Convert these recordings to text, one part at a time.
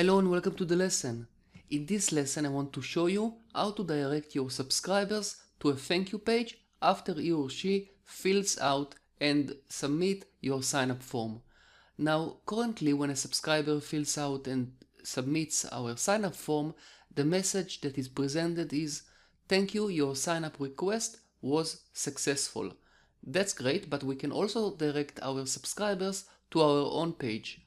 Hello and welcome to the lesson. In this lesson I want to show you how to direct your subscribers to a thank you page after he or she fills out and submit your sign up form. Now currently when a subscriber fills out and submits our sign up form, the message that is presented is thank you your sign up request was successful. That's great but we can also direct our subscribers to our own page.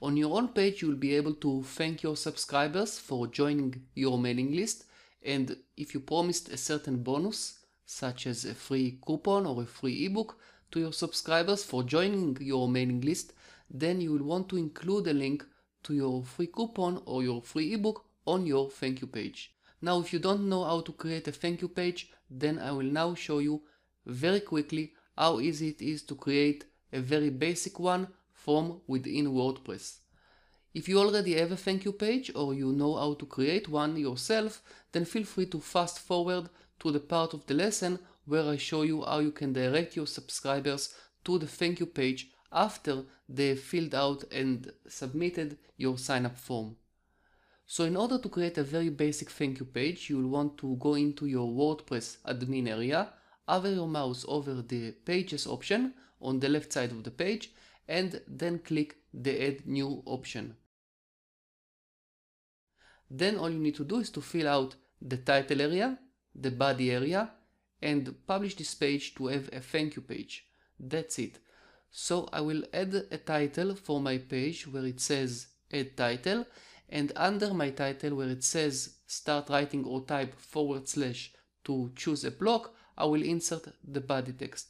On your own page, you'll be able to thank your subscribers for joining your mailing list. And if you promised a certain bonus, such as a free coupon or a free ebook to your subscribers for joining your mailing list, then you will want to include a link to your free coupon or your free ebook on your thank you page. Now, if you don't know how to create a thank you page, then I will now show you very quickly how easy it is to create a very basic one from within WordPress. If you already have a thank you page or you know how to create one yourself, then feel free to fast forward to the part of the lesson where I show you how you can direct your subscribers to the thank you page after they filled out and submitted your sign up form. So in order to create a very basic thank you page, you will want to go into your WordPress admin area, hover your mouse over the pages option on the left side of the page and then click the add new option. Then all you need to do is to fill out the title area, the body area and publish this page to have a thank you page. That's it. So I will add a title for my page where it says add title and under my title where it says start writing or type forward slash to choose a block, I will insert the body text.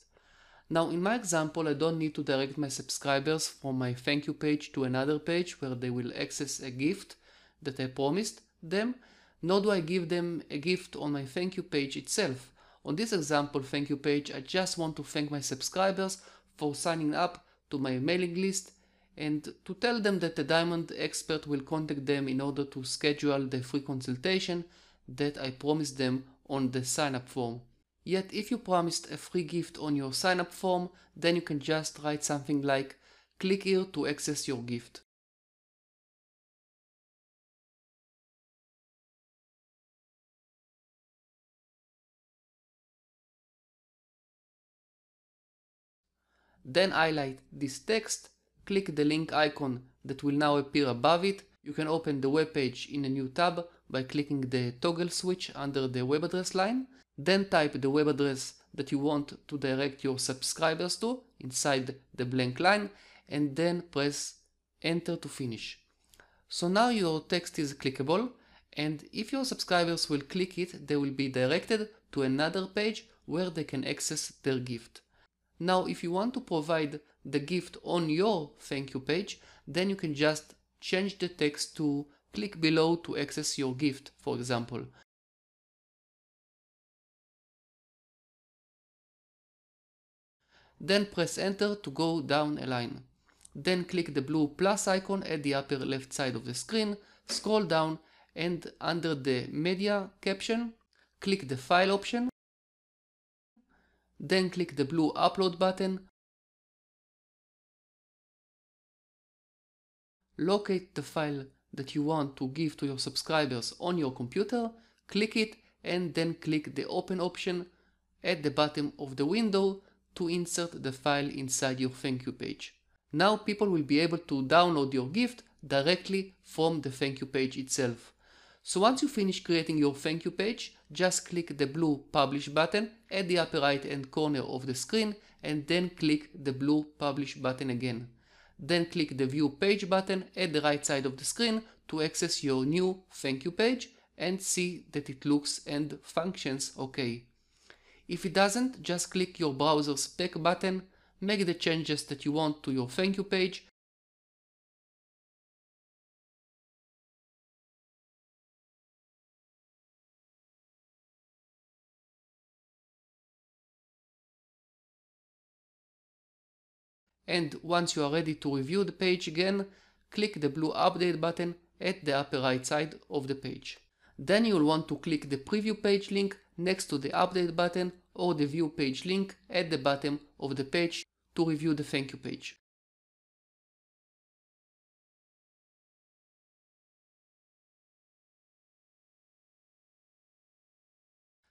Now in my example I don't need to direct my subscribers from my thank you page to another page where they will access a gift that I promised them, nor do I give them a gift on my thank you page itself. On this example thank you page I just want to thank my subscribers for signing up to my mailing list and to tell them that the Diamond expert will contact them in order to schedule the free consultation that I promised them on the sign up form. Yet if you promised a free gift on your sign up form, then you can just write something like click here to access your gift. Then highlight this text, click the link icon that will now appear above it. You can open the web page in a new tab by clicking the toggle switch under the web address line then type the web address that you want to direct your subscribers to inside the blank line and then press enter to finish. So now your text is clickable and if your subscribers will click it, they will be directed to another page where they can access their gift. Now if you want to provide the gift on your thank you page, then you can just change the text to click below to access your gift, for example. Then press enter to go down a line. Then click the blue plus icon at the upper left side of the screen, scroll down and under the media caption, click the file option, then click the blue upload button, locate the file that you want to give to your subscribers on your computer, click it and then click the open option at the bottom of the window to insert the file inside your thank you page. Now people will be able to download your gift directly from the thank you page itself. So once you finish creating your thank you page, just click the blue publish button at the upper right hand corner of the screen and then click the blue publish button again. Then click the view page button at the right side of the screen to access your new thank you page and see that it looks and functions okay. If it doesn't, just click your browser's back button, make the changes that you want to your thank you page, and once you are ready to review the page again, click the blue update button at the upper right side of the page. Then you'll want to click the preview page link next to the Update button or the View Page link at the bottom of the page to review the thank you page.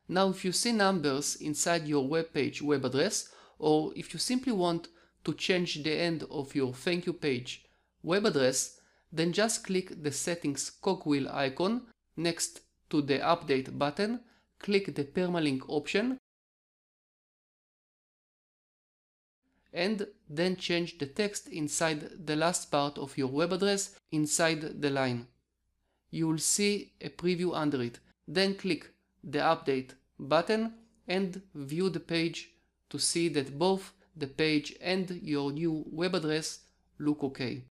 Now if you see numbers inside your web page web address or if you simply want to change the end of your thank you page web address, then just click the settings cogwheel icon next to the update button click the permalink option and then change the text inside the last part of your web address inside the line. You will see a preview under it. Then click the update button and view the page to see that both the page and your new web address look okay.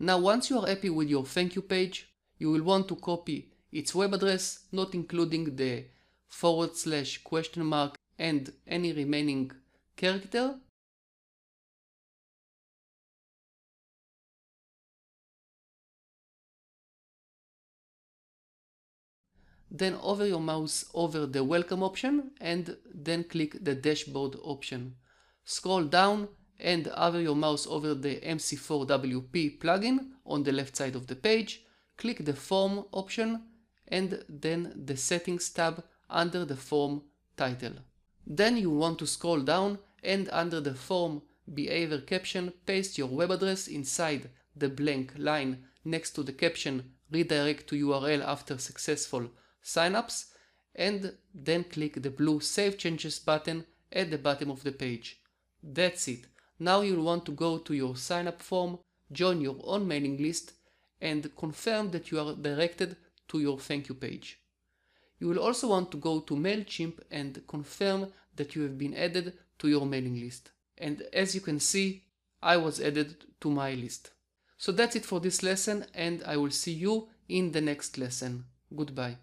Now once you are happy with your thank you page, you will want to copy its web address, not including the forward slash question mark and any remaining character. Then hover your mouse over the welcome option and then click the dashboard option. Scroll down and hover your mouse over the MC4WP plugin on the left side of the page. Click the form option and then the settings tab under the form title. Then you want to scroll down and under the form behavior caption paste your web address inside the blank line next to the caption redirect to URL after successful signups and then click the blue save changes button at the bottom of the page. That's it. Now you'll want to go to your sign up form, join your own mailing list and confirm that you are directed to your thank you page. You will also want to go to MailChimp and confirm that you have been added to your mailing list. And as you can see, I was added to my list. So that's it for this lesson and I will see you in the next lesson. Goodbye.